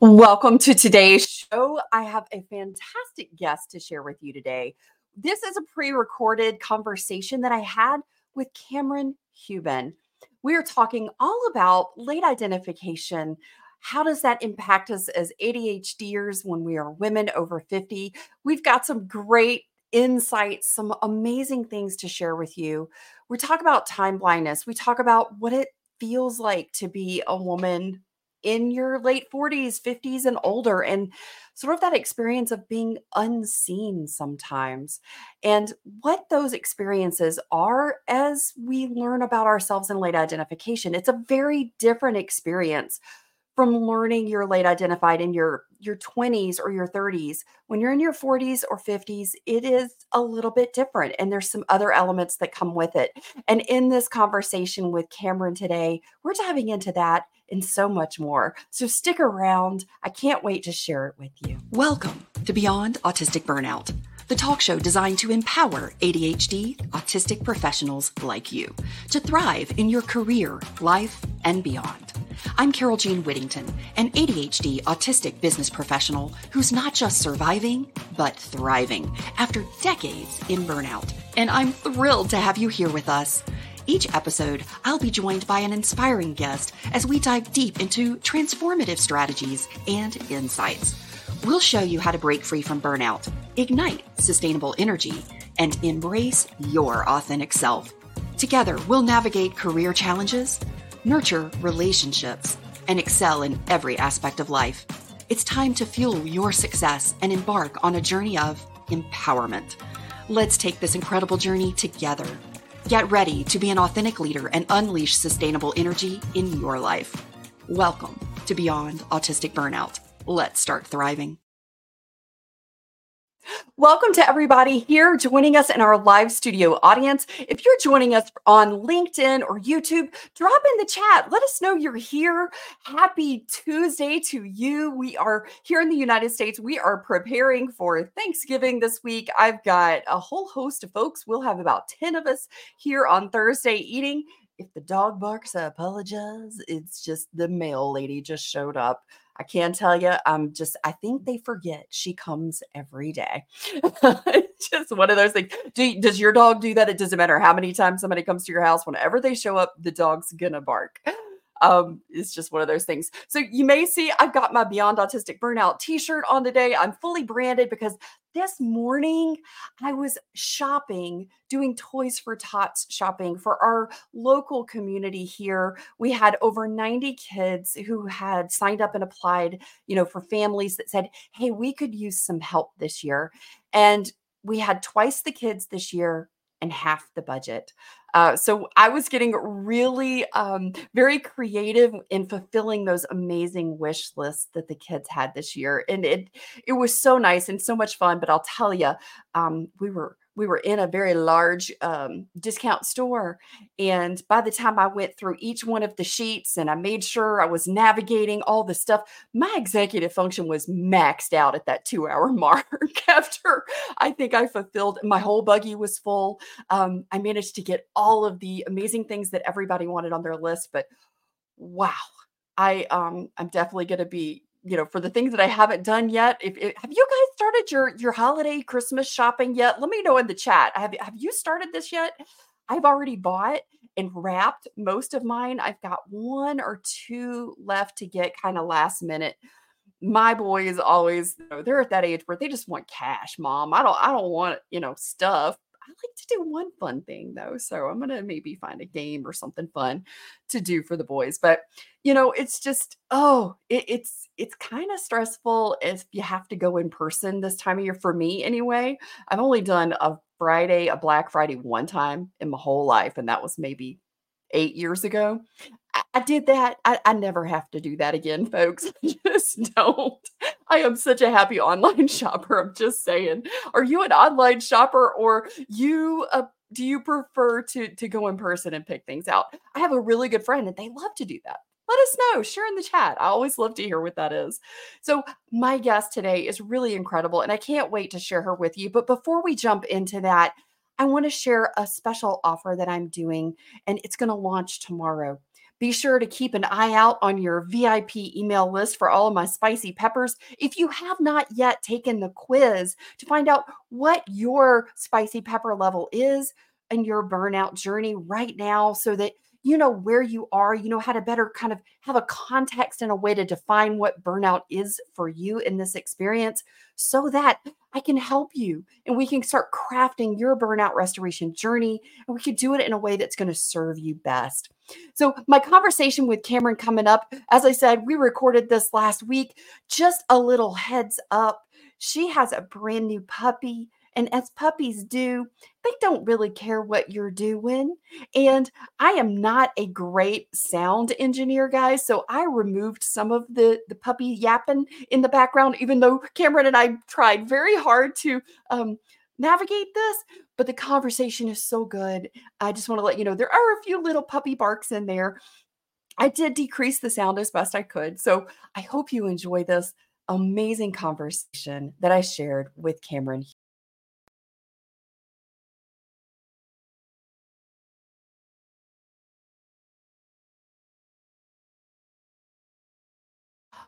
Welcome to today's show. I have a fantastic guest to share with you today. This is a pre recorded conversation that I had with Kamrin Huban. We are talking all about late identification. How does that impact us as ADHDers when we are women over 50? We've got some great insights, some amazing things to share with you. We talk about time blindness, we talk about what it feels like to be a woman in your late 40s, 50s, and older, and sort of that experience of being unseen sometimes, and what those experiences are as we learn about ourselves in late identification. It's a very different experience from learning you're late identified in your your 20s or your 30s when you're in your 40s or 50s it is a little bit different and there's some other elements that come with it and in this conversation with kamrin today we're diving into that and so much more so stick around i can't wait to share it with you welcome to beyond autistic burnout the talk show designed to empower ADHD autistic professionals like you to thrive in your career, life, and beyond. I'm Carole Jean Whittington, an ADHD autistic business professional who's not just surviving, but thriving after decades in burnout. And I'm thrilled to have you here with us. Each episode, I'll be joined by an inspiring guest as we dive deep into transformative strategies and insights. We'll show you how to break free from burnout, ignite sustainable energy, and embrace your authentic self. Together, we'll navigate career challenges nurture relationships, and excel in every aspect of life. It's time to fuel your success and embark on a journey of empowerment. Let's take this incredible journey together. Get ready to be an authentic leader and unleash sustainable energy in your life. Welcome to Beyond Autistic Burnout. Let's start thriving. Welcome to everybody here joining us in our live studio audience. If you're joining us on LinkedIn or YouTube, drop in the chat. Let us know you're here. Happy Tuesday to you. We are here in the United States. We are preparing for Thanksgiving this week. I've got a whole host of folks. We'll have about 10 of us here on Thursday eating if the dog barks, I apologize. It's just the mail lady just showed up. I can tell you, I'm just, I think they forget she comes every day. just one of those things. Do, does your dog do that? It doesn't matter how many times somebody comes to your house. Whenever they show up, the dog's gonna bark um, it's just one of those things. So you may see I've got my Beyond Autistic Burnout t-shirt on today. I'm fully branded because this morning I was shopping, doing Toys for Tots shopping for our local community here. We had over 90 kids who had signed up and applied, you know, for families that said, "Hey, we could use some help this year." And we had twice the kids this year and half the budget. Uh, so I was getting really um, very creative in fulfilling those amazing wish lists that the kids had this year, and it it was so nice and so much fun. But I'll tell you, um, we were we were in a very large um, discount store. And by the time I went through each one of the sheets and I made sure I was navigating all the stuff, my executive function was maxed out at that two hour mark. After I think I fulfilled my whole buggy was full. Um, I managed to get all of the amazing things that everybody wanted on their list. But wow, I um, I'm definitely going to be you know, for the things that I haven't done yet, if, if, have you guys started your your holiday Christmas shopping yet? Let me know in the chat. Have have you started this yet? I've already bought and wrapped most of mine. I've got one or two left to get kind of last minute. My boys always you know, they're at that age where they just want cash, mom. I don't I don't want, you know, stuff. I like to do one fun thing though. So I'm going to maybe find a game or something fun to do for the boys. But, you know, it's just, oh, it, it's, it's kind of stressful if you have to go in person this time of year for me anyway. I've only done a Friday, a Black Friday one time in my whole life. And that was maybe eight years ago. I, I did that. I, I, never have to do that again, folks. just don't. I am such a happy online shopper. I'm just saying. Are you an online shopper or you uh, do you prefer to to go in person and pick things out? I have a really good friend and they love to do that. Let us know. Share in the chat. I always love to hear what that is. So, my guest today is really incredible and I can't wait to share her with you. But before we jump into that, I want to share a special offer that I'm doing, and it's going to launch tomorrow. Be sure to keep an eye out on your VIP email list for all of my spicy peppers. If you have not yet taken the quiz to find out what your spicy pepper level is and your burnout journey right now, so that you know where you are, you know how to better kind of have a context and a way to define what burnout is for you in this experience so that I can help you and we can start crafting your burnout restoration journey and we can do it in a way that's going to serve you best. So, my conversation with Kamrin coming up, as I said, we recorded this last week. Just a little heads up. She has a brand new puppy and as puppies do, they don't really care what you're doing. And I am not a great sound engineer, guys. So I removed some of the, the puppy yapping in the background, even though Kamrin and I tried very hard to um, navigate this. But the conversation is so good. I just want to let you know there are a few little puppy barks in there. I did decrease the sound as best I could. So I hope you enjoy this amazing conversation that I shared with Kamrin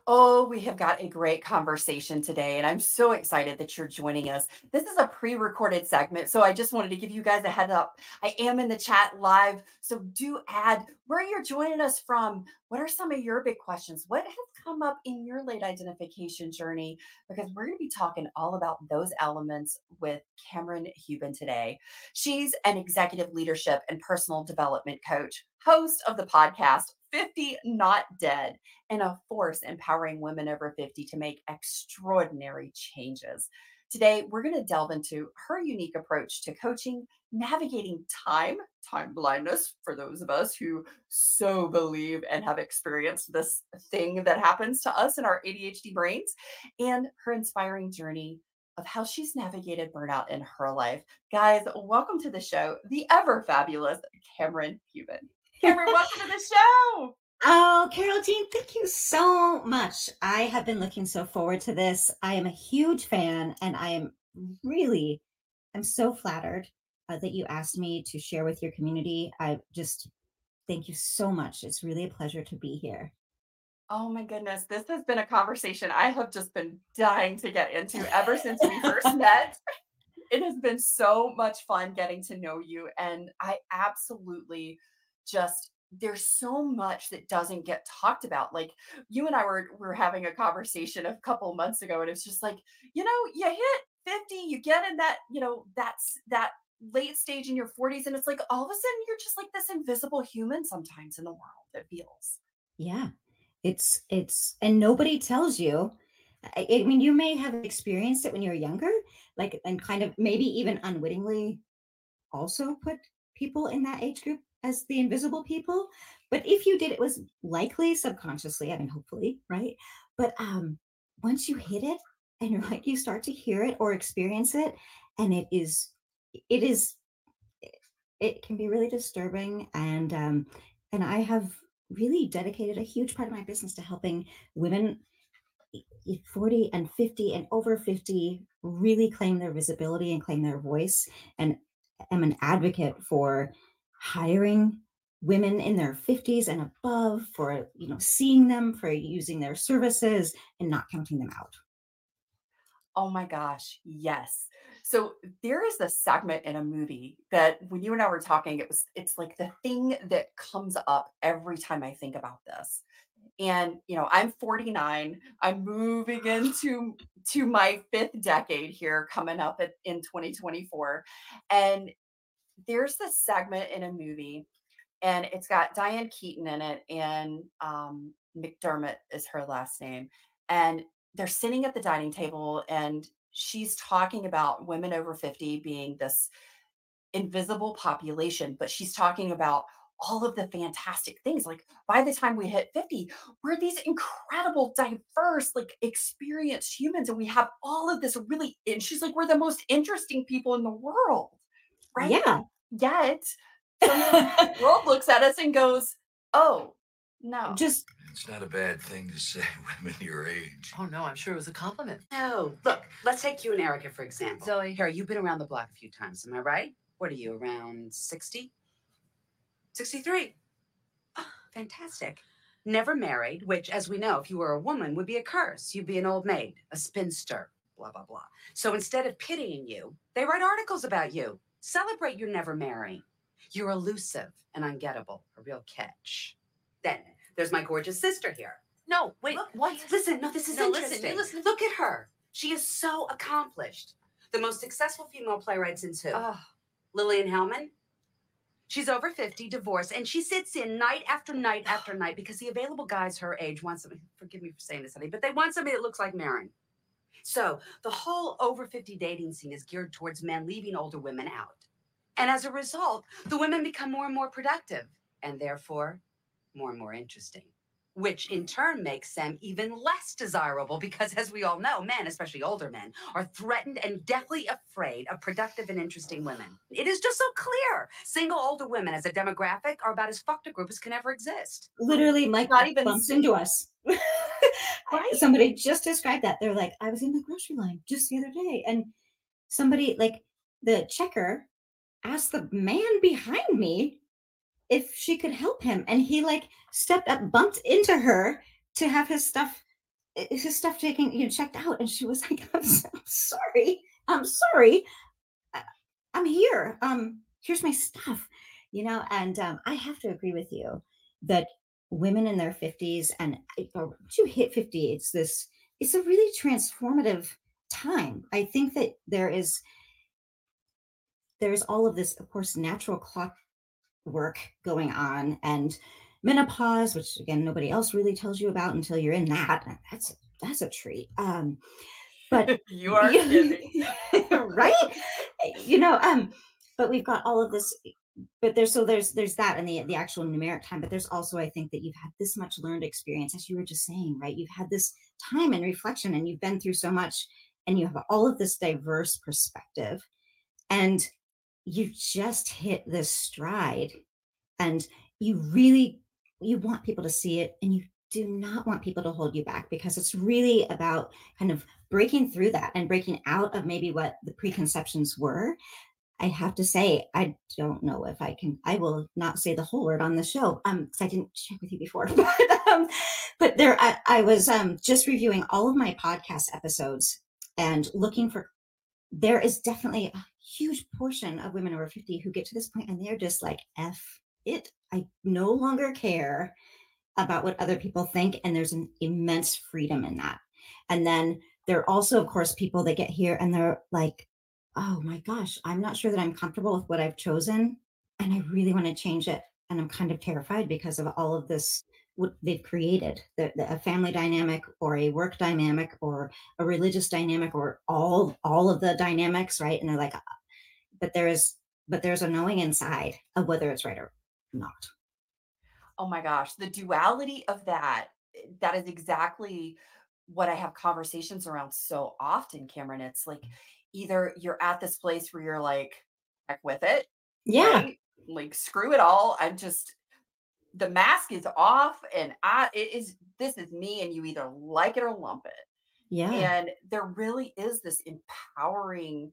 Oh, we have got a great conversation today, and I'm so excited that you're joining us. This is a pre recorded segment, so I just wanted to give you guys a head up. I am in the chat live, so do add where you're joining us from. What are some of your big questions? What has come up in your late identification journey? Because we're going to be talking all about those elements with Kamrin Huban today. She's an executive leadership and personal development coach, host of the podcast 50 Not Dead, and a force empowering women over 50 to make extraordinary changes. Today, we're going to delve into her unique approach to coaching, navigating time, time blindness for those of us who so believe and have experienced this thing that happens to us in our ADHD brains, and her inspiring journey of how she's navigated burnout in her life. Guys, welcome to the show, the ever fabulous Kamrin Huban. Kamrin, welcome to the show. Oh, Carole Jean, thank you so much. I have been looking so forward to this. I am a huge fan, and I am really, I'm so flattered uh, that you asked me to share with your community. I just thank you so much. It's really a pleasure to be here. Oh my goodness, this has been a conversation I have just been dying to get into ever since we first met. It has been so much fun getting to know you, and I absolutely just there's so much that doesn't get talked about. Like you and I were were having a conversation a couple months ago, and it's just like, you know, you hit 50, you get in that, you know, that's that late stage in your 40s, and it's like all of a sudden you're just like this invisible human sometimes in the world, it feels. Yeah. It's it's and nobody tells you. I, I mean, you may have experienced it when you're younger, like and kind of maybe even unwittingly also put people in that age group as the invisible people but if you did it was likely subconsciously i mean hopefully right? But um once you hit it and you're like you start to hear it or experience it and it is it is it can be really disturbing and um and i have really dedicated a huge part of my business to helping women 40 and 50 and over 50 really claim their visibility and claim their voice and am an advocate for hiring women in their 50s and above for you know seeing them for using their services and not counting them out. Oh my gosh yes. So there is a segment in a movie that when you and i were talking it was it's like the thing that comes up every time i think about this and you know i'm 49 i'm moving into to my fifth decade here coming up at, in 2024 and there's this segment in a movie and it's got Diane Keaton in it and um, McDermott is her last name. And they're sitting at the dining table and she's talking about women over 50 being this invisible population, but she's talking about all of the fantastic things. Like by the time we hit 50, we're these incredible, diverse, like experienced humans, and we have all of this really. And she's like, we're the most interesting people in the world right? Yeah. Yet, the world looks at us and goes, "Oh, no." Just It's not a bad thing to say, women your age. Oh no, I'm sure it was a compliment. No, look, let's take you and Erica, for example. Zoe. Here, you've been around the block a few times, am I right? What are you, around 60? 63. Ah, fantastic. Never married, which, as we know, if you were a woman, would be a curse. You'd be an old maid, a spinster, blah, blah, blah. So instead of pitying you, they write articles about you. Celebrate your never marrying. You're elusive and ungettable, a real catch. Then there's my gorgeous sister here. No, wait, Look, what? Listen, no, this is No, interesting. you listen. Look at her. She is so accomplished. The most successful female playwright since who? Ugh. Lillian Hellman. She's over 50, divorced, and she sits in night after night after night because the available guys her age want somebody, forgive me for saying this, honey, but they want somebody that looks like Marin. So the whole over 50 dating scene is geared towards men leaving older women out. And as a result, the women become more and more productive and therefore more and more interesting, which in turn makes them even less desirable because, as we all know, men, especially older men, are threatened and deathly afraid of productive and interesting women. It is just so clear. Single older women as a demographic are about as fucked a group as can ever exist. Literally, Mike Not even bumps into us. Somebody just described that. They're like, I was in the grocery line just the other day, and somebody like the checker asked the man behind me if she could help him, and he like stepped up, bumped into her to have his stuff, his stuff taken, you know, checked out, and she was like, "I'm, so, sorry, I'm sorry, I'm here. Um, here's my stuff." You know, and um, I have to agree with you that women in their 50s and or once you hit 50 it's this it's a really transformative time. I think that there is there's all of this of course natural clock work going on and menopause which again nobody else really tells you about until you're in that that's that's a treat um but you are right? You know um but we've got all of this but there's so there's there's that and the the actual numeric time but there's also i think that you've had this much learned experience as you were just saying right? You've had this time and reflection and you've been through so much and you have all of this diverse perspective and you just hit this stride and you really you want people to see it and you do not want people to hold you back because it's really about kind of breaking through that and breaking out of maybe what the preconceptions were I have to say, I don't know if I can. I will not say the whole word on the show, um, because I didn't check with you before. But um, but there, I, I was um just reviewing all of my podcast episodes and looking for. There is definitely huge portion of women over fifty who get to this point and they're just like, "F it." I no longer care about what other people think, and there's an immense freedom in that. And then there are also, of course, people that get here and they're like oh my gosh, I'm not sure that I'm comfortable with what I've chosen. And I really want to change it. And I'm kind of terrified because of all of this, what they've created the, the, a family dynamic or a work dynamic or a religious dynamic or all all of the dynamics right and they're like but there is but there's a knowing inside of whether it's right or not Oh my gosh, the duality of that, that is exactly what I have conversations around so often, Kamrin. It's like mm. either you're at this place where you're like, heck with it. yeah right? Like screw it all. I'm just the mask is off and I it is this is me and you either like it or lump it. yeah And there really is this empowering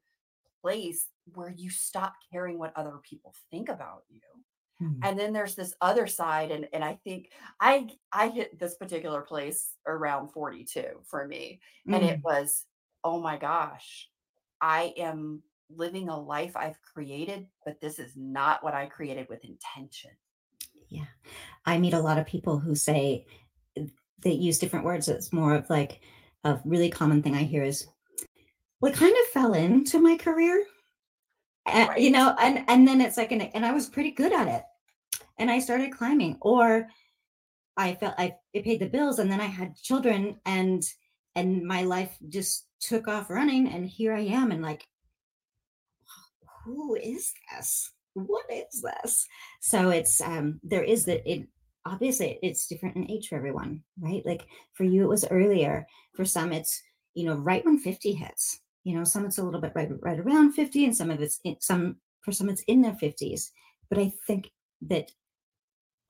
place where you stop caring what other people think about you Hmm. and then there's this other side and and i think i i hit this particular place around 42 for me and it Mm. was oh my gosh i am living a life i've created but this is not what i created with intention Yeah. I meet a lot of people who say uh, they use different words. It's more of like a really common thing I hear is, well, it kind of fell into my career. Uh, You know, and and then it's like, and, and I was pretty good at it. And I started climbing, or I felt I it paid the bills, and then I had children, and and my life just took off running, and here I am, and like, who is this? What is this? So it's um there is that it obviously it's different in age for everyone, right? Like for you it was earlier. For some it's you know right when 50 hits. You know, some it's a little bit right right around 50 and some of it's in, some for some it's in their 50s. But I think that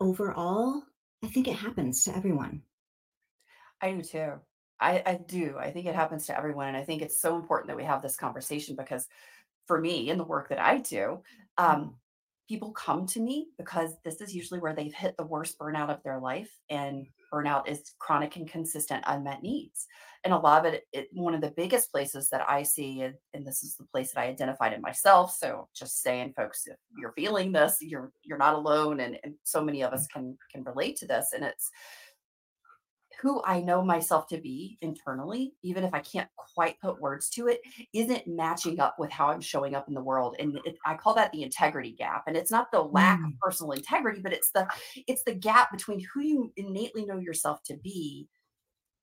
overall I think it happens to everyone. i do too I, I do i think it happens to everyone and i think it's so important that we have this conversation because for me in the work that i do um people come to me because this is usually where they've hit the worst burnout of their life and burnout is chronic and consistent unmet needs. And a lot of it, it one of the biggest places that i see and, and this is the place that i identified in myself so just saying folks if you're feeling this you're you're not alone and, and so many of us mm. can can relate to this and it's who I know myself to be internally, even if I can't quite put words to it, isn't matching up with how I'm showing up in the world. And it, I call that the integrity gap. And it's not the lack mm. of personal integrity, but it's the it's the gap between who you innately know yourself to be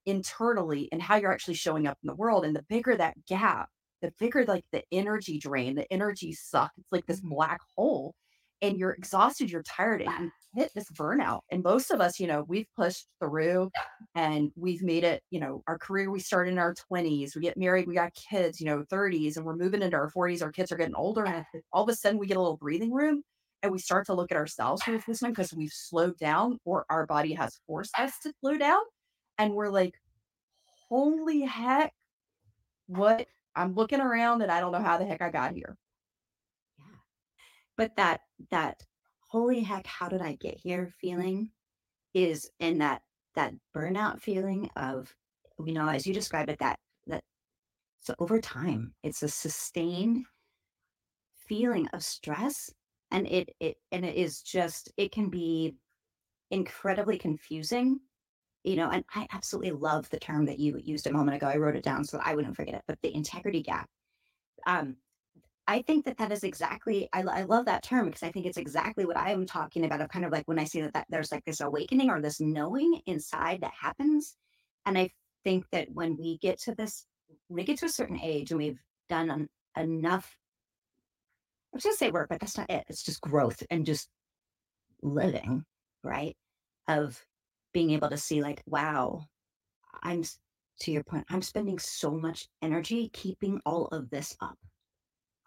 internally and how you're actually showing up in the world. And the bigger that gap, the bigger like the energy drain, the energy suck. It's like this mm-hmm. black hole and you're exhausted, you're tired, and hit this burnout. And most of us, you know, we've pushed through and we've made it, you know, our career, we start in our 20s, we get married, we got kids, you know, 30s, and we're moving into our 40s, our kids are getting older. And all of a sudden we get a little breathing room and we start to look at ourselves for this time because we've slowed down or our body has forced us to slow down. And we're like, holy heck, what? I'm looking around and I don't know how the heck I got here Yeah. but that that holy heck how did i get here feeling is in that that burnout feeling of you know as you described it that that so over time it's a sustained feeling of stress and it it and it is just it can be incredibly confusing you know and i absolutely love the term that you used a moment ago i wrote it down so i wouldn't forget it but the integrity gap. Um I think that that is exactly, I, I love that term because I think it's exactly what I am talking about of kind of like when I see that, that there's like this awakening or this knowing inside that happens. And I think that when we get to this, we get to a certain age and we've done an, enough, I was going to say work, but that's not it. It's just growth and just living, right? Of being able to see like, wow, I'm, to your point, I'm spending so much energy keeping all of this up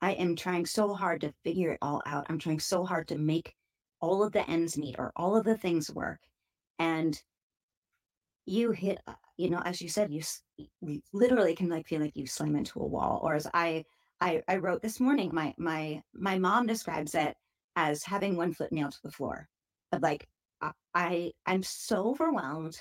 I am trying so hard to figure it all out. I'm trying so hard to make all of the ends meet or all of the things work. And you hit, uh, you know, as you said, you, you literally can like feel like you slam into a wall. Or as I, I, I wrote this morning, my my my mom describes it as having one foot nailed to the floor. Of like I I'm so overwhelmed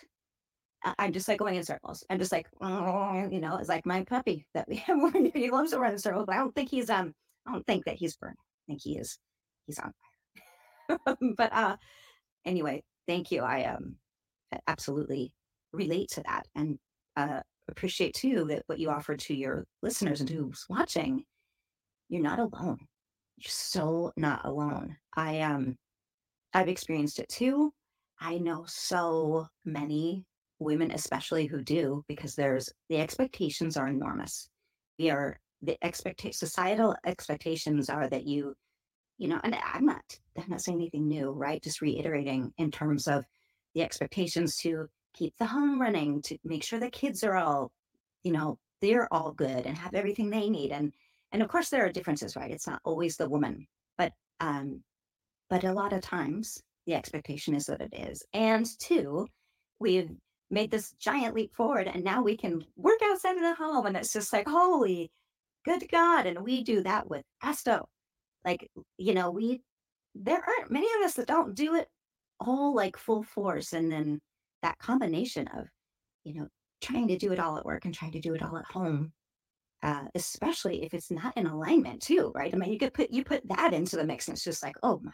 I'm just like going in circles. I'm just like, you know, it's like my puppy that we have. he loves to run in circles. But I don't think he's um. I don't think that he's burned. I think he is. He's on fire. but uh, anyway, thank you. I um, absolutely relate to that and uh, appreciate too that what you offered to your listeners and who's watching. You're not alone. You're so not alone. I um, I've experienced it too. I know so many women especially who do because there's the expectations are enormous. We are the expectation societal expectations are that you you know and i'm not i'm not saying anything new right? Just reiterating in terms of the expectations to keep the home running to make sure the kids are all you know they're all good and have everything they need. And and of course there are differences right? It's not always the woman but um but a lot of times the expectation is that it is. And two we've made this giant leap forward and now we can work outside of the home and it's just like holy good god and we do that with presto like you know we there aren't many of us that don't do it all like full force and then that combination of you know trying to do it all at work and trying to do it all at home uh, especially if it's not in alignment too right? I mean you could put you put that into the mix and it's just like oh my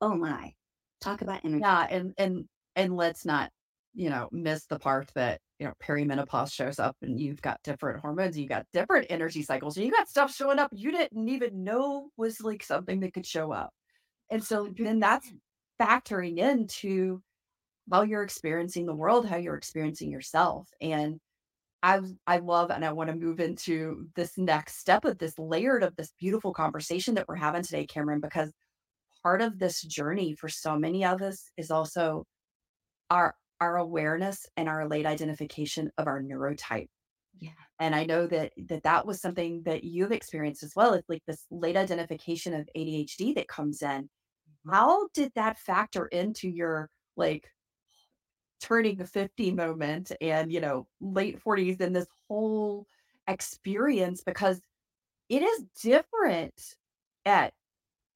oh my talk about energy. Yeah and and and let's not you know, miss the part that, you know, perimenopause shows up and you've got different hormones, you got different energy cycles, and you got stuff showing up you didn't even know was like something that could show up. And so then that's factoring into how you're experiencing the world, how you're experiencing yourself. And I I love and I want to move into this next step of this layered of this beautiful conversation that we're having today, Kamrin, because part of this journey for so many of us is also our our awareness and our late identification of our neurotype. Yeah. And I know that that that was something that you've experienced as well. It's like this late identification of ADHD that comes in. Mm-hmm. How did that factor into your like turning 50 moment and you know late 40s and this whole experience because it is different at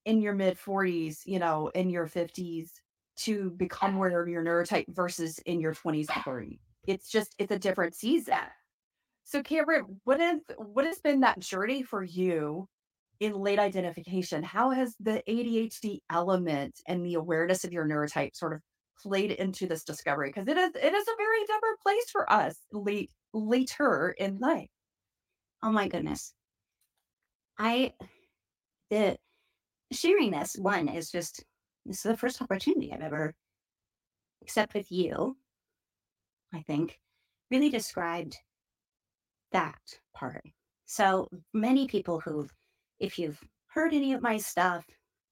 in your mid 40s, you know, in your 50s to become where your neurotype versus in your 20s and 30s. It's just it's a different season. So Kamrin, what is what has been that journey for you in late identification? How has the ADHD element and the awareness of your neurotype sort of played into this discovery? Because it is it is a very different place for us late later in life. Oh my goodness. I the sharing this one is just this is the first opportunity I've ever except with you, I think, really described that part. So many people who, if you've heard any of my stuff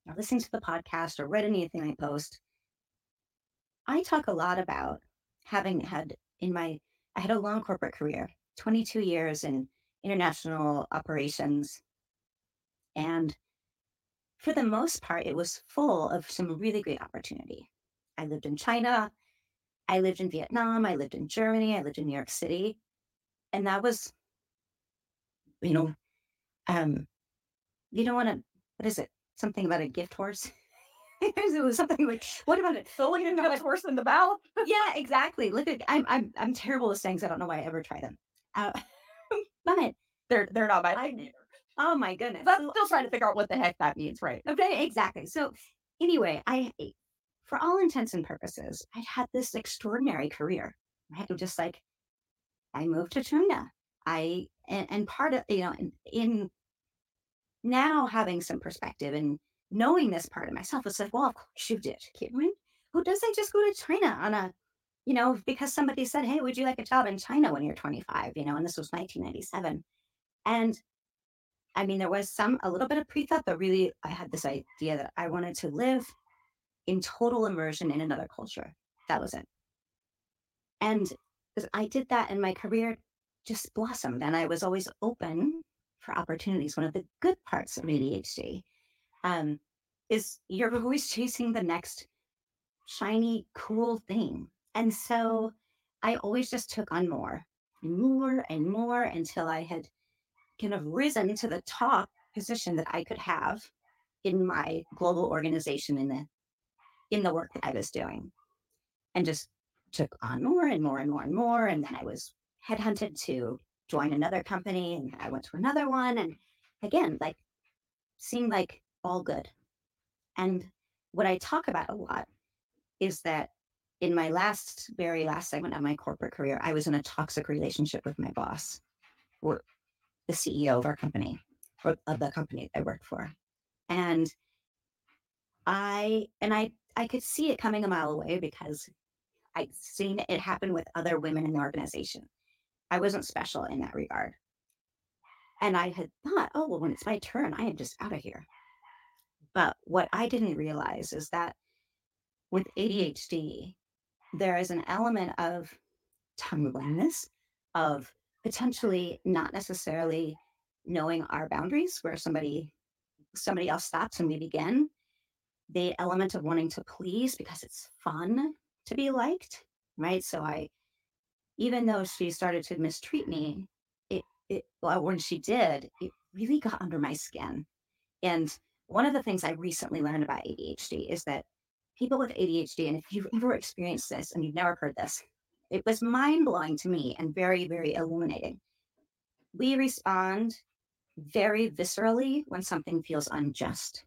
or listened to the podcast or read anything I post, I talk a lot about having had in my, I had a long corporate career, 22 years in international operations. And for the most part, it was full of some really great opportunity. I lived in China, I lived in Vietnam, I lived in Germany, I lived in New York City. And that was, you know, um, you don't want to, what is it? Something about a gift horse. it was something like, what about it? Filling in the horse in the mouth. yeah, exactly. Look at, I'm, I'm, I'm terrible with sayings. I don't know why I ever try them. Uh, but They're they're not my I-. oh my goodness. But I'm still trying to figure out what the heck that means, right? Okay, exactly. So anyway, I for all intents and purposes, I had this extraordinary career. I had just like I moved to China. I and, and part of you know in, in now having some perspective and knowing this part of myself, it's like, well, of course you did, Caitlin. Who doesn't just go to China on a you know, because somebody said, Hey, would you like a job in China when you're 25? You know, and this was 1997. And I mean, there was some a little bit of pre-thought, but really I had this idea that I wanted to live in total immersion in another culture. That was it. And I did that and my career just blossomed and I was always open for opportunities. One of the good parts of ADHD um, is you're always chasing the next shiny, cool thing. And so I always just took on more, and more and more until I had kind of risen to the top position that I could have in my global organization in the in the work that I was doing. And just took on more and more and more and more. And then I was headhunted to join another company and I went to another one. And again, like seemed like all good. And what I talk about a lot is that in my last, very last segment of my corporate career, I was in a toxic relationship with my boss, the CEO of our company, or of the company I worked for. And I and I I could see it coming a mile away because I'd seen it happen with other women in the organization. I wasn't special in that regard. And I had thought, oh, well, when it's my turn, I am just out of here. But what I didn't realize is that with ADHD, there is an element of time of potentially not necessarily knowing our boundaries, where somebody somebody else stops and we begin. The element of wanting to please because it's fun to be liked, right? So I, even though she started to mistreat me, it it well when she did, it really got under my skin. And one of the things I recently learned about ADHD is that people with ADHD, and if you've ever experienced this and you've never heard this, it was mind blowing to me and very, very illuminating. We respond very viscerally when something feels unjust,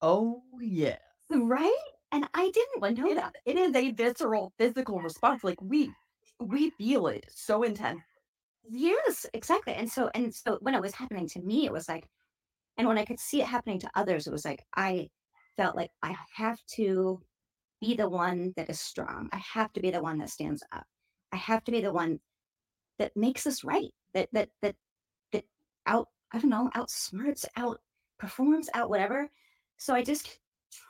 Oh yeah. right? And I didn't know It, that. it is a visceral physical response. Like we we feel it so intense. Yes, exactly. And so, and so when it was happening to me, it was like, and when I could see it happening to others, it was like, I felt like I have to be the one that is strong. I have to be the one that stands up. I have to be the one that makes us right. That, that, that, that out, I don't know, outsmarts, out performs, out whatever. So I just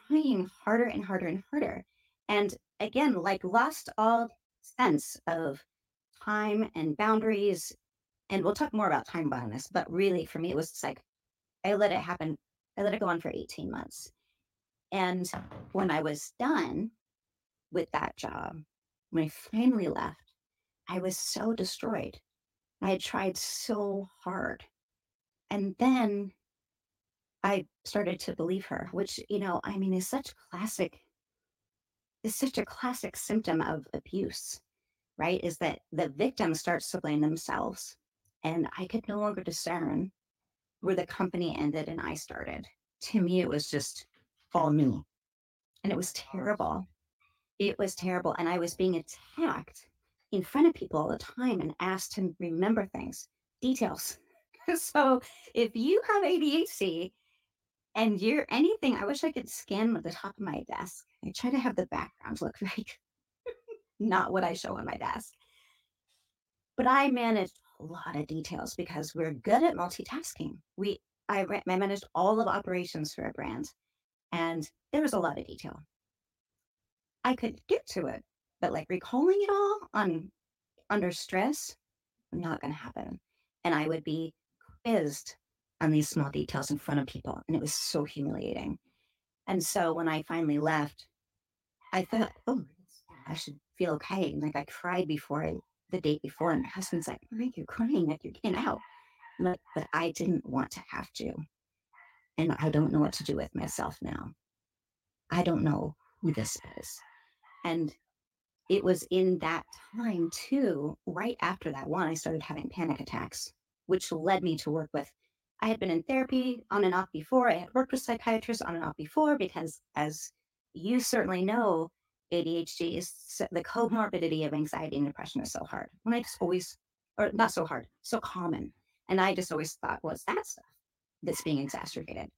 trying harder and harder and harder. And again, like lost all sense of time and boundaries. And we'll talk more about time blindness, but really for me, it was like I let it happen. I let it go on for 18 months. And when I was done with that job, when I finally left, I was so destroyed. I had tried so hard. And then I started to believe her, which, you know, I mean, is such classic, is such a classic symptom of abuse, right? Is that the victim starts to blame themselves. And I could no longer discern where the company ended and I started. To me, it was just all me. And it was terrible. It was terrible. And I was being attacked in front of people all the time and asked to remember things, details. so if you have ADHD and you're anything, I wish I could scan the top of my desk. I try to have the background look like not what I show on my desk. But I managed a lot of details because we're good at multitasking. We I, I managed all of operations for a brand, and there was a lot of detail. I could get to it, but like recalling it all on under stress, not going to happen. And I would be quizzed on these small details in front of people, and it was so humiliating. And so when I finally left, I thought, oh, I should feel okay. And like I cried before I, the date before, and my husband's like, "Why are you crying? Like you're getting out." Like, but I didn't want to have to, and I don't know what to do with myself now. I don't know who this is, and it was in that time too. Right after that one, I started having panic attacks, which led me to work with. I had been in therapy on and off before. I had worked with psychiatrists on and off before because, as you certainly know, ADHD is the comorbidity of anxiety and depression is so hard. When I just always, or not so hard, so common. And I just always thought, was well, that stuff that's being exacerbated?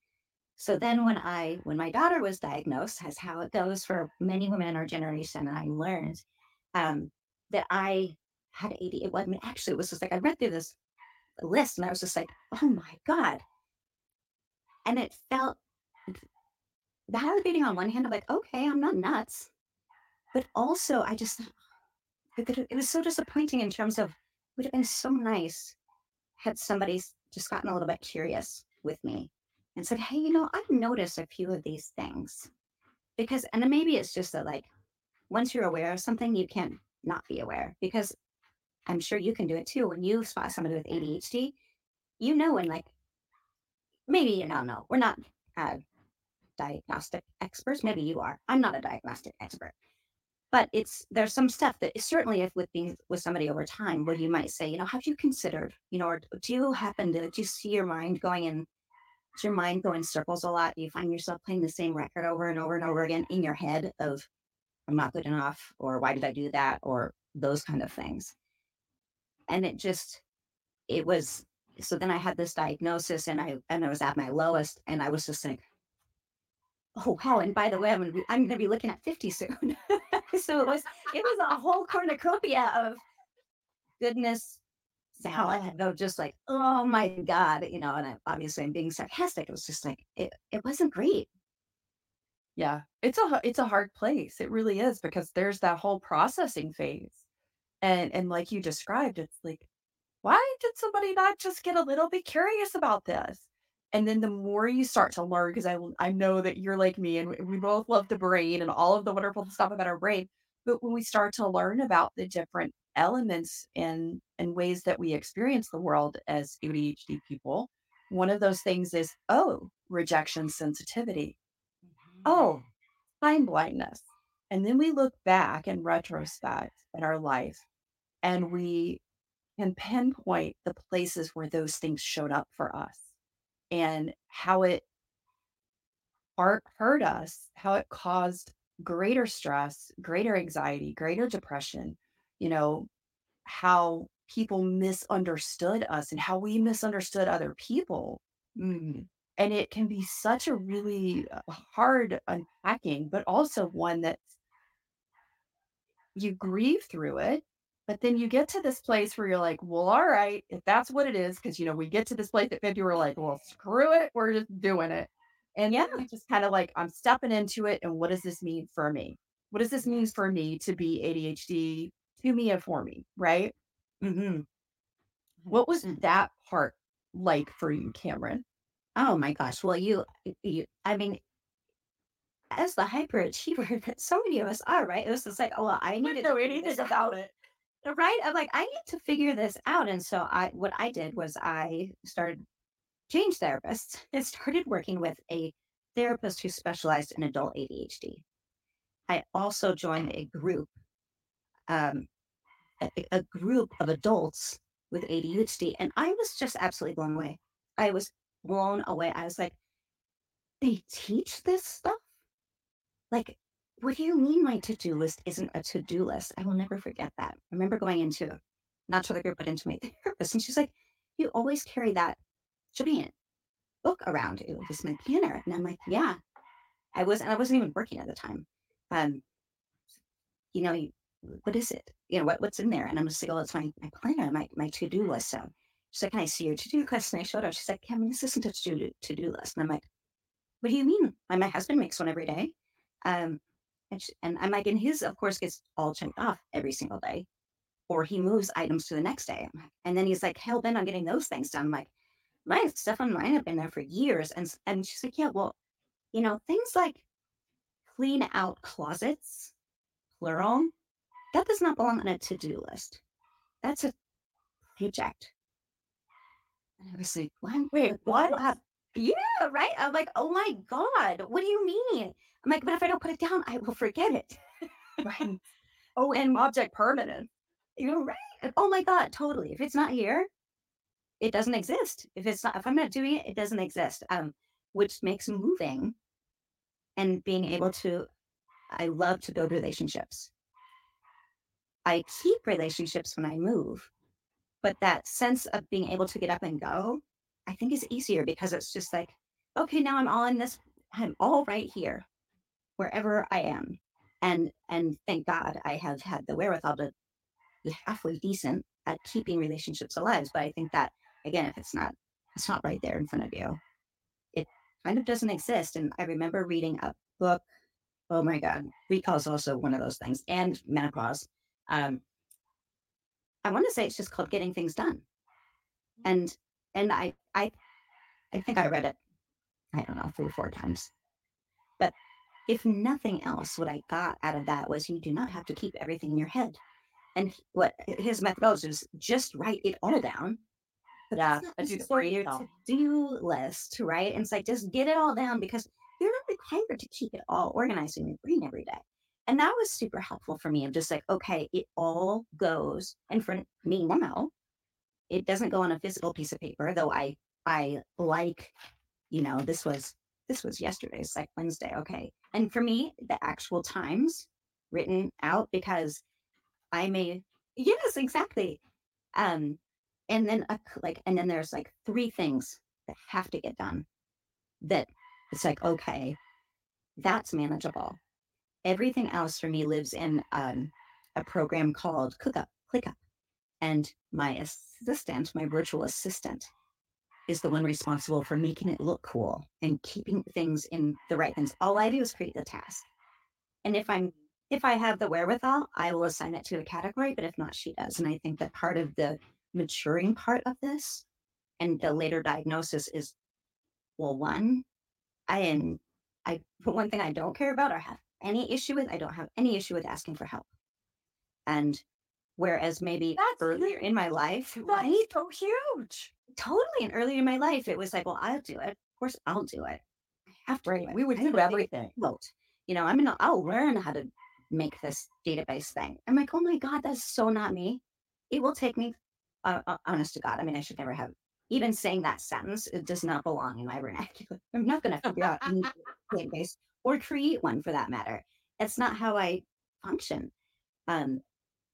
So then when I, when my daughter was diagnosed, as how it goes for many women in our generation, and I learned um, that I had ADHD. It wasn't actually, it was just like, I read through this list and I was just like, oh my God. And it felt validating on one hand, I'm like, okay, I'm not nuts. But also, I just, it was so disappointing in terms of, it would have been so nice had somebody just gotten a little bit curious with me and said, Hey, you know, I've noticed a few of these things. Because, and then maybe it's just that, like, once you're aware of something, you can't not be aware. Because I'm sure you can do it too. When you spot somebody with ADHD, you know, and like, maybe you don't know, we're not uh, diagnostic experts. Maybe you are. I'm not a diagnostic expert but it's there's some stuff that certainly if with being with somebody over time where you might say you know have you considered you know or do you happen to do you see your mind going in does your mind go in circles a lot? Do you find yourself playing the same record over and over and over again in your head of i'm not good enough or why did i do that? or those kind of things. And it just it was so then i had this diagnosis and i and i was at my lowest and i was just like oh wow and by the way i'm gonna be i'm gonna be looking at 50 soon so it was it was a whole cornucopia of goodness salad of just like oh my god you know and I, obviously i'm being sarcastic. It was just like it, it wasn't great. Yeah. It's a it's a hard place. It really is because there's that whole processing phase. And and like you described it's like why did somebody not just get a little bit curious about this and then the more you start to learn, because I I know that you're like me, and we both love the brain and all of the wonderful stuff about our brain. But when we start to learn about the different elements and and ways that we experience the world as ADHD people, one of those things is oh, rejection sensitivity. Oh, mm-hmm. time blindness. And then we look back in retrospect at our life and we can pinpoint the places where those things showed up for us and how it hurt us, how it caused greater stress, greater anxiety, greater depression, you know, how people misunderstood us and how we misunderstood other people. Mm. And it can be such a really uh, hard unpacking, but also one that you grieve through it but then you get to this place where you're like, well, all right, if that's what it is, because you know, we get to this place at 50, we're like, well, screw it, we're just doing it. And yeah, we just kind of like I'm stepping into it. And what does this mean for me? What does this mean for me to be ADHD to me and for me? Right. Mm-hmm. What was that part like for you, Kamrin? Oh my gosh. Well, you, you, I mean, as the hyperachiever that so many of us are, right? It was just like, oh, well, I need to know anything about it right i'm like i need to figure this out and so i what i did was i started change therapists and started working with a therapist who specialized in adult ADHD. I also joined a group, um, a, a group of adults with ADHD, and I was just absolutely blown away. I was blown away. I was like, they teach this stuff? Like, what do you mean my to-do list isn't a to-do list? I will never forget that. I remember going into not to the group, but into my therapist, and she's like, You always carry that giant book around you, just my planner. And I'm like, Yeah. I was and I wasn't even working at the time. Um, you know, you, what is it? You know, what, what's in there? And I'm just like, oh, it's my, my planner, my, my to-do list. So she's like, can I see your to-do list? And I showed her. She's like, Kevin, this isn't a to-do, to-do list. And I'm like, what do you mean? My, my husband makes one every day. Um, and, she, and I'm like, and his, of course, gets all checked off every single day. Or he moves items to the next day. And then he's like, hell bent on getting those things done. I'm like, my stuff on mine have been there for years. And, and she's like, yeah, well, you know, things like clean out closets, plural, that does not belong on a to do list. That's a project. And I was like, what? Wait, what? Yeah, right. I'm like, oh my God, what do you mean? I'm like, but if I don't put it down, I will forget it. Right. Oh, and object permanent. You're right. Oh my God, totally. If it's not here, it doesn't exist. If it's not, if I'm not doing it, it doesn't exist. Um, which makes moving and being able to, I love to build relationships. I keep relationships when I move, but that sense of being able to get up and go, I think is easier because it's just like, okay, now I'm all in this, I'm all right here, wherever I am. And and thank God I have had the wherewithal to be halfway decent at keeping relationships alive. But I think that again, if it's not it's not right there in front of you, it kind of doesn't exist. And I remember reading a book. Oh my God, recall is also one of those things, and menopause. Um, I want to say it's just called getting things done. And and I I I think I read it, I don't know, three or four times. If nothing else, what I got out of that was you do not have to keep everything in your head. And what his methodology is just write it all down. Put a, a do for to-do list, right? And it's like just get it all down because you're not required to keep it all organized in your brain every day. And that was super helpful for me. I'm just like, okay, it all goes. And for me now, it doesn't go on a physical piece of paper, though I I like, you know, this was this was yesterday, it's like Wednesday. Okay. And for me, the actual times written out because I may yes, exactly. Um, and then a, like and then there's like three things that have to get done that it's like, okay, that's manageable. Everything else for me lives in um, a program called ClickUp, ClickUp. And my assistant, my virtual assistant, is the one responsible for making it look cool and keeping things in the right things. All I do is create the task. And if I'm if I have the wherewithal, I will assign it to a category, but if not, she does. And I think that part of the maturing part of this and the later diagnosis is well, one, I am I one thing I don't care about or have any issue with, I don't have any issue with asking for help. And whereas maybe That's earlier in my life, That's right? so huge. Totally. And earlier in my life, it was like, well, I'll do it. Of course, I'll do it. I have to. do Right. it. We would do have a big everything. Vote. You know, I'm gonna. I'll learn how to make this database thing. I'm like, oh my god, that's so not me. It will take me. Uh, uh, honest to God, I mean, I should never have even saying that sentence. It does not belong in my vernacular. I'm not gonna figure out any database or create one for that matter. It's not how I function. Um,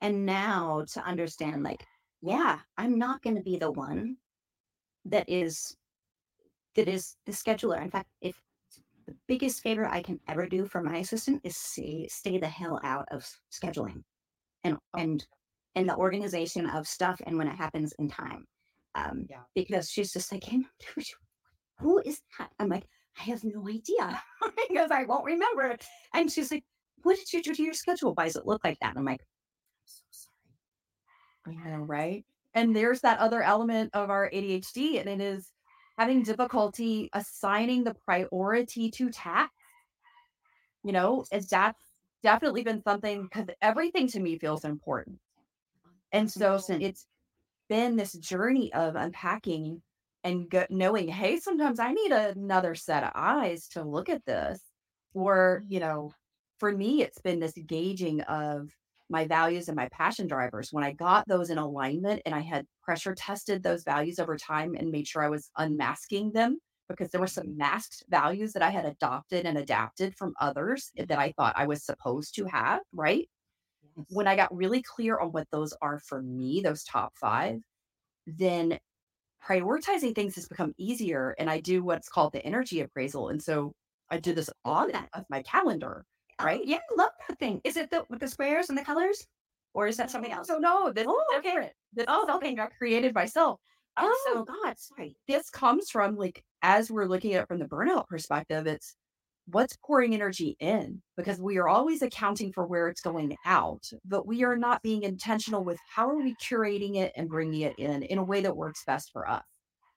and now to understand, like, yeah, I'm not going to be the one that is that is the scheduler. In fact, if the biggest favor I can ever do for my assistant is say, stay the hell out of scheduling and and and the organization of stuff and when it happens in time. Um, Yeah. because she's just like, hey, who is that? I'm like, I have no idea because I won't remember. And she's like, what did you do to your schedule? Why does it look like that? And I'm like, I'm so sorry. I know, right? And there's that other element of our ADHD, and it is having difficulty assigning the priority to tasks. You know, it's that's definitely been something because everything to me feels important. And so it's been this journey of unpacking and go, knowing, hey, sometimes I need another set of eyes to look at this. Or, you know, for me, it's been this gauging of my values and my passion drivers. When I got those in alignment and I had pressure tested those values over time and made sure I was unmasking them because there were some masked values that I had adopted and adapted from others that I thought I was supposed to have, right? Yes. When I got really clear on what those are for me, those top five, then prioritizing things has become easier. And I do what's called the energy appraisal. And so I do this audit of my calendar, Oh, right? yeah, I love that thing. Is it the with the squares and the colors? Or is that something mm, else? So no, this Oh, is okay. different. This Oh, is something I created myself. Oh so God, sorry. this comes from like as we're looking at it from the burnout perspective, it's what's pouring energy in because we are always accounting for where it's going out, but we are not being intentional with how are we curating it and bringing it in in a way that works best for us.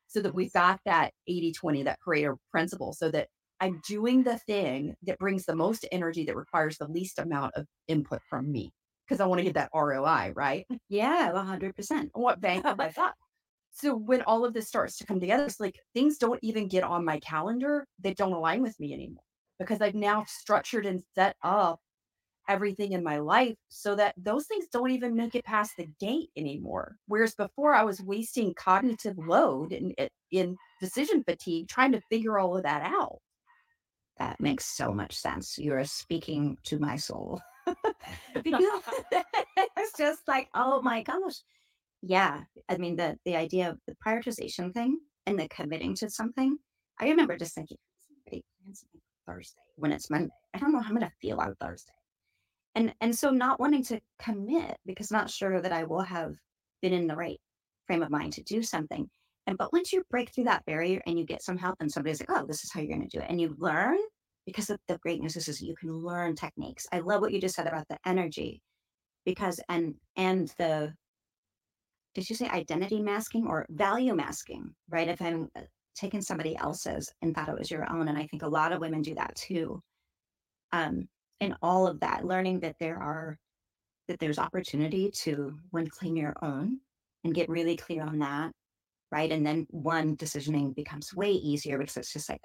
So that we've got that 80 20, that Pareto principle, so that I'm doing the thing that brings the most energy that requires the least amount of input from me because I want to get that ROI, right? Yeah, one hundred percent. What want bang for my buck. So when all of this starts to come together, it's like things don't even get on my calendar. They don't align with me anymore because I've now structured and set up everything in my life so that those things don't even make it past the gate anymore. Whereas before I was wasting cognitive load and in, in decision fatigue trying to figure all of that out. That makes so much sense. You are speaking to my soul. because it's just like, oh my gosh. Yeah. I mean, the the idea of the prioritization thing and the committing to something. I remember just thinking, somebody plans something for Thursday when it's Monday. I don't know how I'm gonna feel on Thursday. And and so not wanting to commit because not sure that I will have been in the right frame of mind to do something. And but once you break through that barrier and you get some help and somebody's like, oh, this is how you're gonna do it, and you learn, because the, the great news is, you can learn techniques. I love what you just said about the energy because and and the did you say identity masking or value masking right if i'm uh, taking somebody else's and thought it was your own and i think a lot of women do that too um and all of that learning that there are that there's opportunity to one claim your own and get really clear on that right? And then one decisioning becomes way easier because it's just like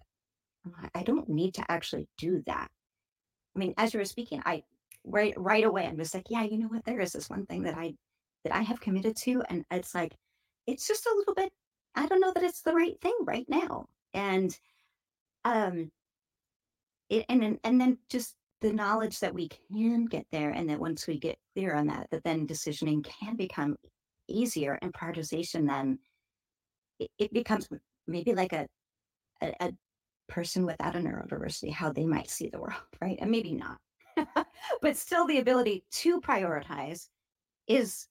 "Oh, i don't need to actually do that. I mean as you were speaking i right right away i'm just like yeah you know what? There is this one thing that i that i have committed to and it's like it's just a little bit i don't know that it's the right thing right now. And um it, and then and then just the knowledge that we can get there and that once we get clear on that that then decisioning can become easier and prioritization then it, becomes maybe like a, a a person without a neurodiversity how they might see the world right? And maybe not. But still the ability to prioritize is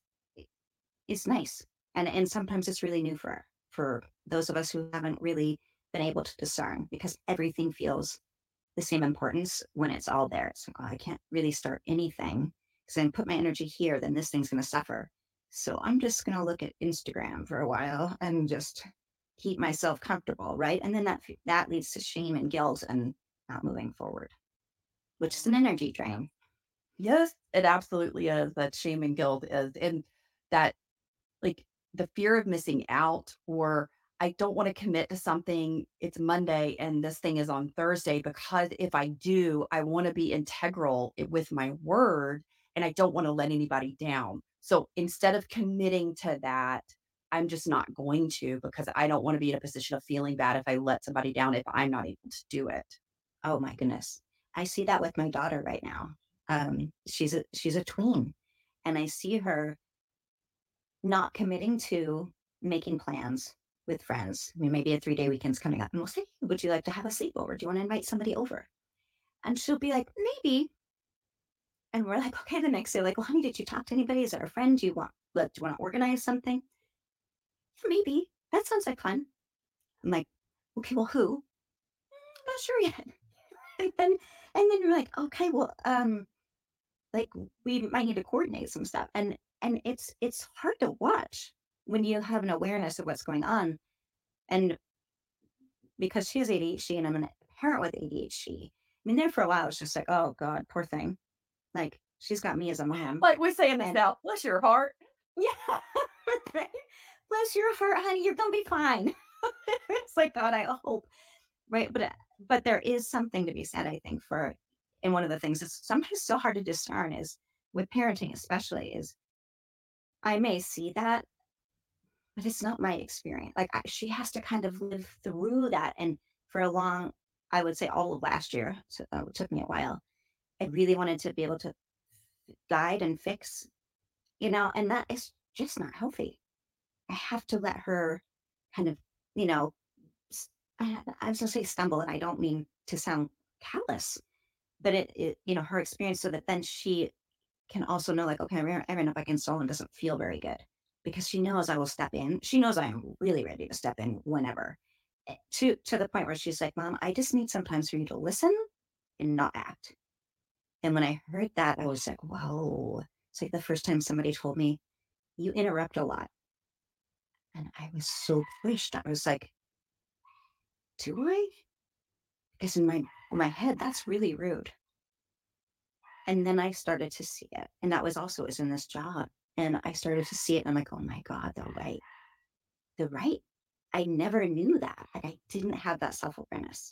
is nice. And and sometimes it's really new for for those of us who haven't really been able to discern because everything feels the same importance when it's all there. Like oh, i can't really start anything because then put my energy here then this thing's going to suffer so i'm just going to look at instagram for a while and just keep myself comfortable right and then that that leads to shame and guilt and not moving forward which is an energy drain Yes, it absolutely is. That shame and guilt is, and that like the fear of missing out, or I don't want to commit to something. It's Monday and this thing is on Thursday because if I do, I want to be integral with my word and I don't want to let anybody down. So instead of committing to that, I'm just not going to because I don't want to be in a position of feeling bad if I let somebody down if I'm not able to do it. Oh my goodness. I see that with my daughter right now. Um, she's a she's a tween, and I see her not committing to making plans with friends. I mean, maybe a three day weekend's coming up, and we'll say, "Would you like to have a sleepover? Do you want to invite somebody over?" And she'll be like, "Maybe." And we're like, "Okay." The next day, like, "Well, honey, did you talk to anybody? Is there a friend? Do you want? Look, do you want to organize something?" "Yeah, Maybe that sounds like fun. I'm like, "Okay, well, who?" "Mm, Not sure yet. and then and then you're like, okay, well, um, like we might need to coordinate some stuff. And and it's it's hard to watch when you have an awareness of what's going on. And because she has ADHD and I'm a parent with ADHD, I mean, there for a while it's just like, oh God, poor thing. Like she's got me as a mom. Like we're saying this And- now, bless your heart. Yeah. right? Bless your heart, honey. You're gonna be fine. it's like God, I hope, right? But uh, but there is something to be said, I think, for and one of the things that's sometimes so hard to discern is with parenting, especially, is I may see that, but it's not my experience. Like I, she has to kind of live through that, and for a long, I would say all of last year, so uh, it took me a while. I really wanted to be able to guide and fix, you know, and that is just not healthy. I have to let her kind of, you know, I was gonna say stumble, and I don't mean to sound callous, but it, it, you know, her experience so that then she can also know, like, okay, I I ran up against someone doesn't feel very good because she knows I will step in. She knows I am really ready to step in whenever. eh, To to the point where she's like, Mom, I just need sometimes for you to listen and not act. And when I heard that, I was like, whoa. It's like the first time somebody told me, you interrupt a lot. And I was so pushed. I was like, do I? Because in my in my head, that's really rude. And then I started to see it. And that was also was in this job. And I started to see it. And I'm like, oh my God, the right. The right. I never knew that. Like I didn't have that self-awareness.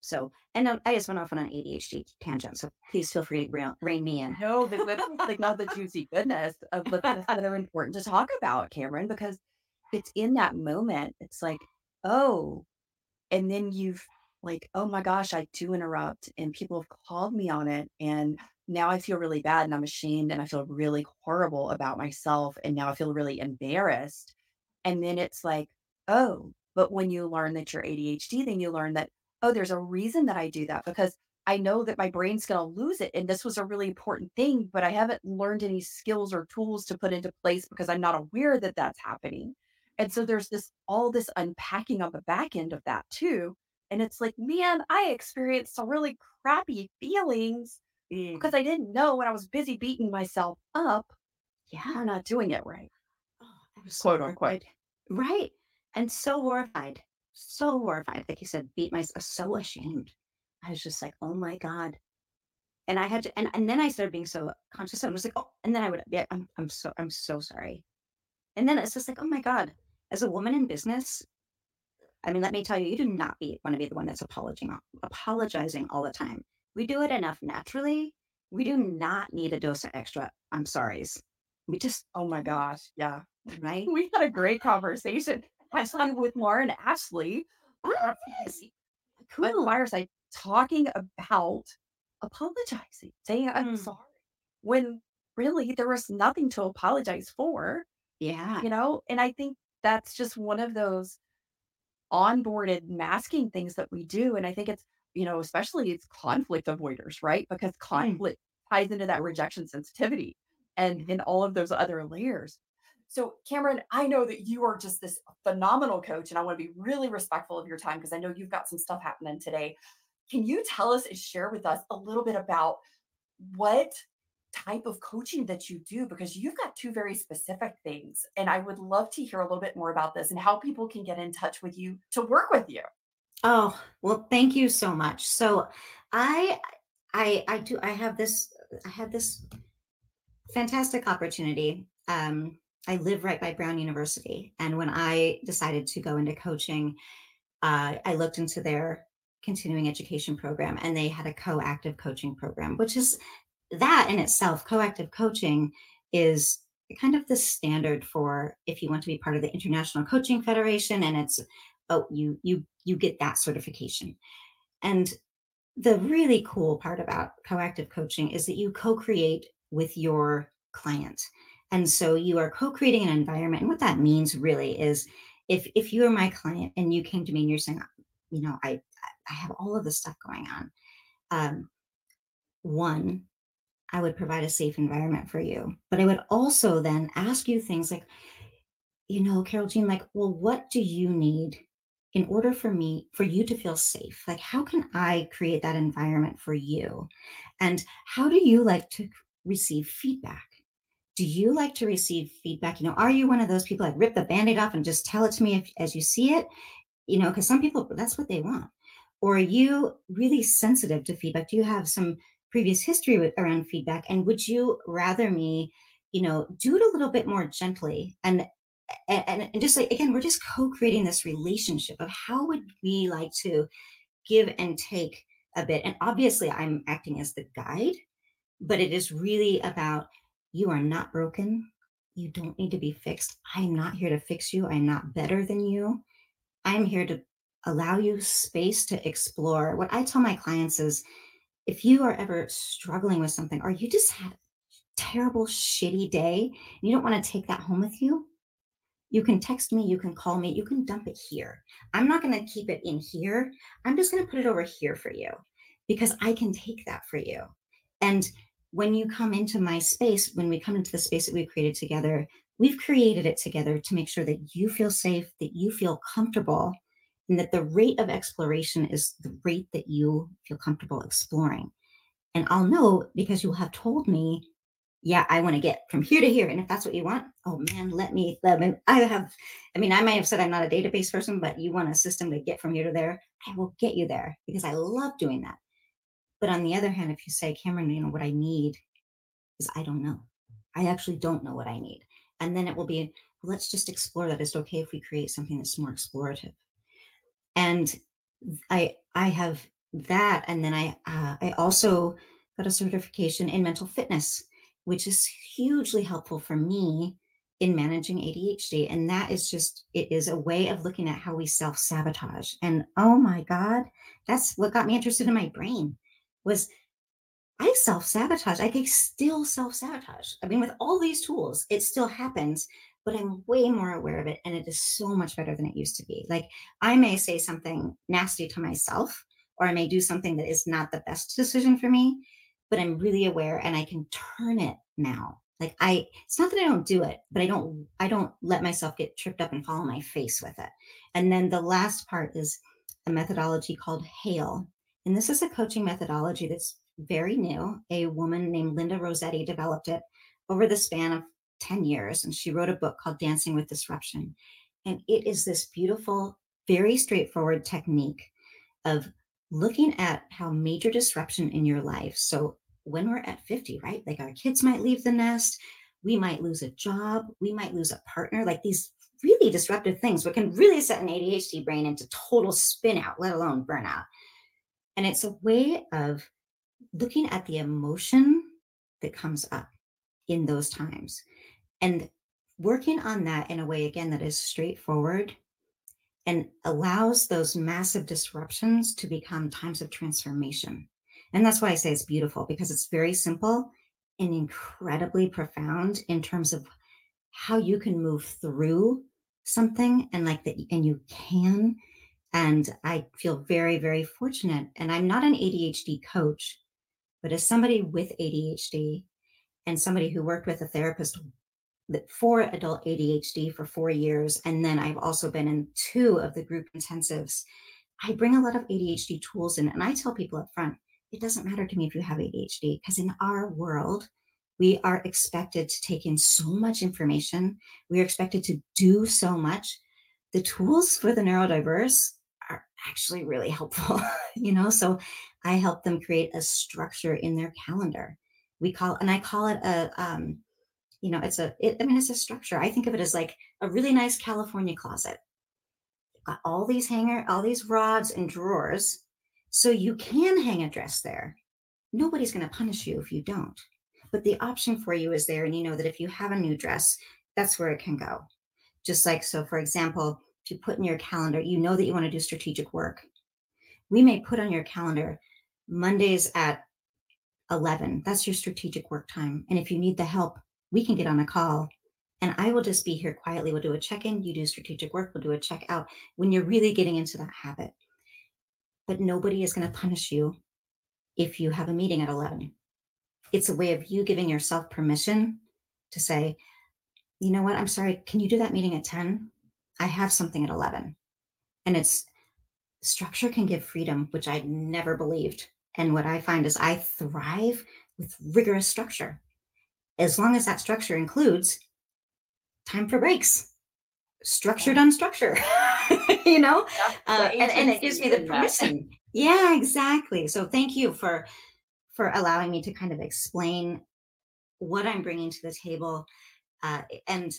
So, and I just went off on an ADHD tangent. So please feel free to rein, rein me in. No, the like not the juicy goodness of but that's that are important to talk about, Kamrin, because it's in that moment. It's like, oh, and then you've like, oh my gosh, I do interrupt, and people have called me on it, and now I feel really bad, and I'm ashamed, and I feel really horrible about myself, and now I feel really embarrassed. And then it's like, oh, but when you learn that you're ADHD, then you learn that, oh, there's a reason that I do that because I know that my brain's going to lose it. And this was a really important thing, but I haven't learned any skills or tools to put into place because I'm not aware that that's happening. And so there's this all this unpacking on the back end of that too. And it's like, man, I experienced some really crappy feelings Mm, because I didn't know when I was busy beating myself up Yeah. for not doing it right. Oh, I was so Quote, unquote. Right. And so horrified. So horrified. Like he said, beat myself so ashamed. I was just like, oh my God. And I had to, and, and then I started being so conscious. I was like, oh, and then I would, yeah, I'm, I'm so, I'm so sorry. And then it's just like, oh my God, as a woman in business, I mean, let me tell you, you do not be, want to be the one that's apologizing, apologizing all the time. We do it enough naturally. We do not need a dose of extra I'm sorry's. We just, Oh my gosh. Yeah. right? We had a great conversation actually with Lauren Ashley. Cool. Fireside talking about apologizing, saying I'm Mm. sorry when really there was nothing to apologize for, Yeah. you know? And I think that's just one of those onboarded masking things that we do. And I think it's, you know, especially it's conflict avoiders, right? Because conflict ties into that rejection sensitivity and in all of those other layers. So, Kamrin, I know that you are just this phenomenal coach, and I want to be really respectful of your time because I know you've got some stuff happening today. Can you tell us and share with us a little bit about what type of coaching that you do? Because you've got two very specific things, and I would love to hear a little bit more about this and how people can get in touch with you to work with you. Oh, well, thank you so much. So I I I do I have this I had this fantastic opportunity. Um I live right by Brown University. And when I decided to go into coaching, uh, I looked into their continuing education program and they had a co-active coaching program, which is that in itself, co-active coaching is kind of the standard for if you want to be part of the International Coaching Federation and it's oh you you you get that certification. And the really cool part about coactive coaching is that you co-create with your client. And so you are co-creating an environment. And what that means really is if if you are my client and you came to me and you're saying, you know, I I have all of this stuff going on. Um, one, I would provide a safe environment for you. But I would also then ask you things like, you know, Carole Jean, like, well, what do you need in order for me, for you to feel safe? Like, how can I create that environment for you? And how do you like to receive feedback? Do you like to receive feedback? You know, are you one of those people that rip the band-aid off and just tell it to me if, as you see it? You know, because some people, that's what they want. Or are you really sensitive to feedback? Do you have some previous history with, around feedback? And would you rather me, you know, do it a little bit more gently and and, and, just like again we're just co-creating this relationship of how would we like to give and take a bit and obviously i'm acting as the guide but it is really about you are not broken you don't need to be fixed i'm not here to fix you i'm not better than you i'm here to allow you space to explore what i tell my clients is if you are ever struggling with something or you just had a terrible shitty day and you don't want to take that home with you you can text me, you can call me, you can dump it here. I'm not going to keep it in here. I'm just going to put it over here for you because I can take that for you. And when you come into my space, when we come into the space that we've created together, we've created it together to make sure that you feel safe, that you feel comfortable, and that the rate of exploration is the rate that you feel comfortable exploring. And I'll know because you have told me yeah, I want to get from here to here. And if that's what you want, oh man, let me, let me, I have, I mean, I might have said I'm not a database person, but you want a system to get from here to there, I will get you there because I love doing that. But on the other hand, if you say, Kamrin, you know, what I need is I don't know. I actually don't know what I need. And then it will be, let's just explore that. It's okay if we create something that's more explorative. And I, I have that. And then I, uh, I also got a certification in mental fitness which is hugely helpful for me in managing ADHD. And that is just, it is a way of looking at how we self sabotage. And oh my God, that's what got me interested in my brain was I self sabotage. I can still self sabotage. I mean, with all these tools, it still happens, but I'm way more aware of it. And it is so much better than it used to be. Like I may say something nasty to myself, or I may do something that is not the best decision for me but I'm really aware and I can turn it now. Like I, it's not that I don't do it, but I don't, I don't let myself get tripped up and fall on my face with it. And then the last part is a methodology called HAIL. And this is a coaching methodology that's very new. A woman named Linda Rossetti developed it over the span of 10 years. And she wrote a book called Dancing with Disruption. And it is this beautiful, very straightforward technique of looking at how major disruption in your life. So when we're at 50, right? Like our kids might leave the nest, we might lose a job, we might lose a partner, like these really disruptive things, what can really set an ADHD brain into total spin out, let alone burnout. And it's a way of looking at the emotion that comes up in those times and working on that in a way, again, that is straightforward and allows those massive disruptions to become times of transformation. And that's why I say it's beautiful because it's very simple and incredibly profound in terms of how you can move through something and like that and you can and i feel very very fortunate and i'm not an adhd coach but as somebody with adhd and somebody who worked with a therapist for adult ADHD for four years. And then I've also been in two of the group intensives. I bring a lot of ADHD tools in, and I tell people up front, it doesn't matter to me if you have ADHD, because in our world, we are expected to take in so much information. We are expected to do so much. The tools for the neurodiverse are actually really helpful, you know? So I help them create a structure in their calendar. We call, and I call it a, um, you know, it's a, it, I mean, it's a structure. I think of it as like a really nice California closet. Got all these hanger, all these rods and drawers. So you can hang a dress there. Nobody's going to punish you if you don't. But the option for you is there. And you know that if you have a new dress, that's where it can go. Just like, so for example, you put in your calendar, you know that you want to do strategic work. We may put on your calendar Mondays at 11. That's your strategic work time. And if you need the help, we can get on a call and I will just be here quietly. We'll do a check in, you do strategic work, we'll do a check out when you're really getting into that habit. But nobody is going to punish you if you have a meeting at 11. It's a way of you giving yourself permission to say, you know what, I'm sorry, can you do that meeting at 10? I have something at 11. And it's structure can give freedom, which I never believed. And what I find is I thrive with rigorous structure as long as that structure includes time for breaks, structured unstructure, you know, uh, and, and it gives me the permission. Yeah, exactly. So thank you for for allowing me to kind of explain what I'm bringing to the table. Uh, and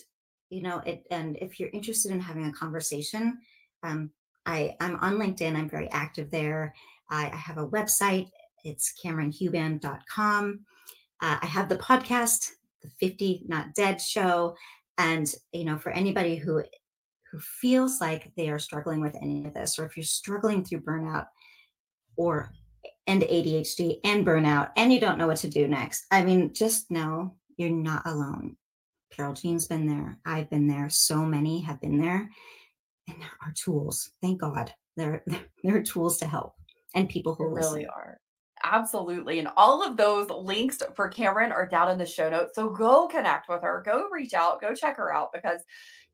you know it and if you're interested in having a conversation um, I, I'm on LinkedIn. I'm very active there. I, I have a website. It's KamrinHuban.com. Uh, I have the podcast, the 50 Not Dead show. And, you know, for anybody who who feels like they are struggling with any of this, or if you're struggling through burnout or and ADHD and burnout, and you don't know what to do next, I mean, just know you're not alone. Carole Jean's been there. I've been there. So many have been there. And there are tools. Thank God. There, there are tools to help and people who really are. Absolutely. And all of those links for Kamrin are down in the show notes. So go connect with her, go reach out, go check her out because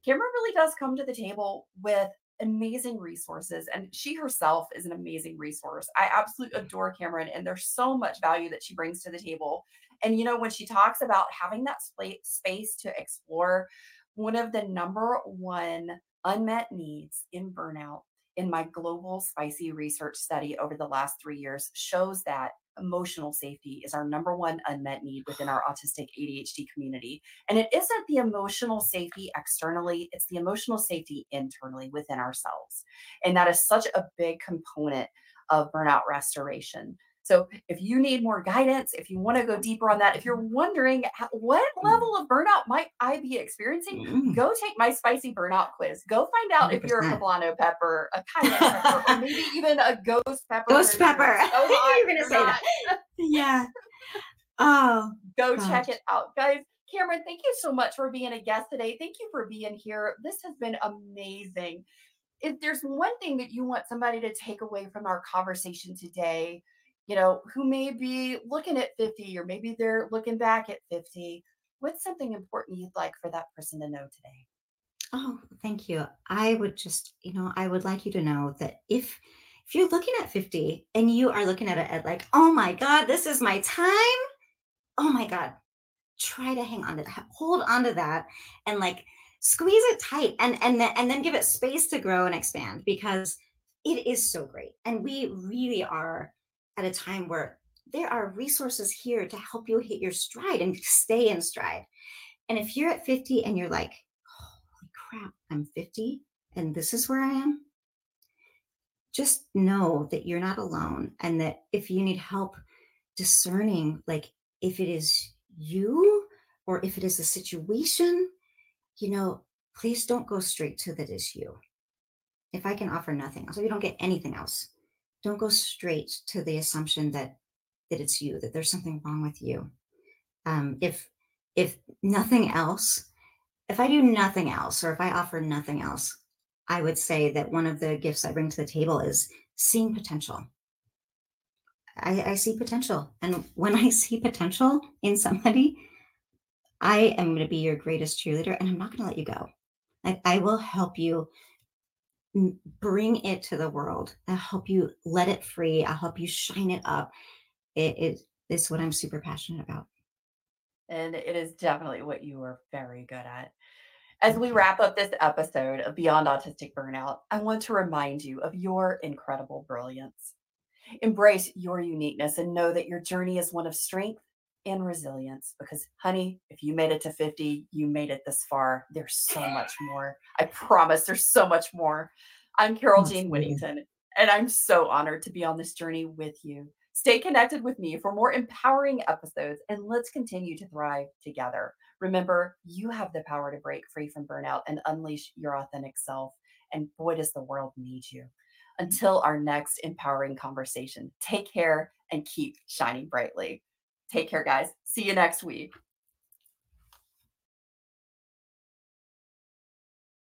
Kamrin really does come to the table with amazing resources and she herself is an amazing resource. I absolutely adore Kamrin and there's so much value that she brings to the table. And you know when she talks about having that space to explore one of the number one unmet needs in burnout in my global spicy research study over the last three years shows that emotional safety is our number one unmet need within our autistic ADHD community. And it isn't the emotional safety externally, it's the emotional safety internally within ourselves. And that is such a big component of burnout restoration. So if you need more guidance, if you want to go deeper on that, if you're wondering what mm. level of burnout might I be experiencing, mm. go take my spicy burnout quiz. Go find out 100%. if you're a poblano pepper, a cayenne pepper, or maybe even a ghost pepper. Ghost pepper. Oh, you're gonna say not. that. yeah. Oh, go gosh. check it out, guys. Kamrin, thank you so much for being a guest today. Thank you for being here. This has been amazing. If there's one thing that you want somebody to take away from our conversation today, you know, who may be looking at 50 or maybe they're looking back at 50. What's something important you'd like for that person to know today? Oh, thank you. I would just, you know, I would like you to know that if if you're looking at 50 and you are looking at it at like, oh my God, this is my time. Oh my God. Try to hang on to that, hold on to that and like squeeze it tight and and then and then give it space to grow and expand because it is so great. And we really are at a time where there are resources here to help you hit your stride and stay in stride. And if you're at 50 and you're like, holy crap, I'm 50 and this is where I am, just know that you're not alone and that if you need help discerning, like if it is you or if it is a situation, you know, please don't go straight to that is you. If I can offer nothing else, you don't get anything else, don't go straight to the assumption that that it's you that there's something wrong with you. Um, if if nothing else if i do nothing else or if i offer nothing else i would say that one of the gifts i bring to the table is seeing potential. I, I see potential and when i see potential in somebody i am going to be your greatest cheerleader and i'm not going to let you go. I, I will help you bring it to the world. I'll help you let it free. I'll help you shine it up. It is what I'm super passionate about. And it is definitely what you are very good at. As we wrap up this episode of Beyond Autistic Burnout, I want to remind you of your incredible brilliance. Embrace your uniqueness and know that your journey is one of strength and resilience because, honey, if you made it to 50, you made it this far. There's so much more. I promise there's so much more. I'm Carole Jean Whittington, and I'm so honored to be on this journey with you. Stay connected with me for more empowering episodes, and let's continue to thrive together. Remember, you have the power to break free from burnout and unleash your authentic self. And boy, does the world need you. Until our next empowering conversation, take care and keep shining brightly. Take care, guys. See you next week.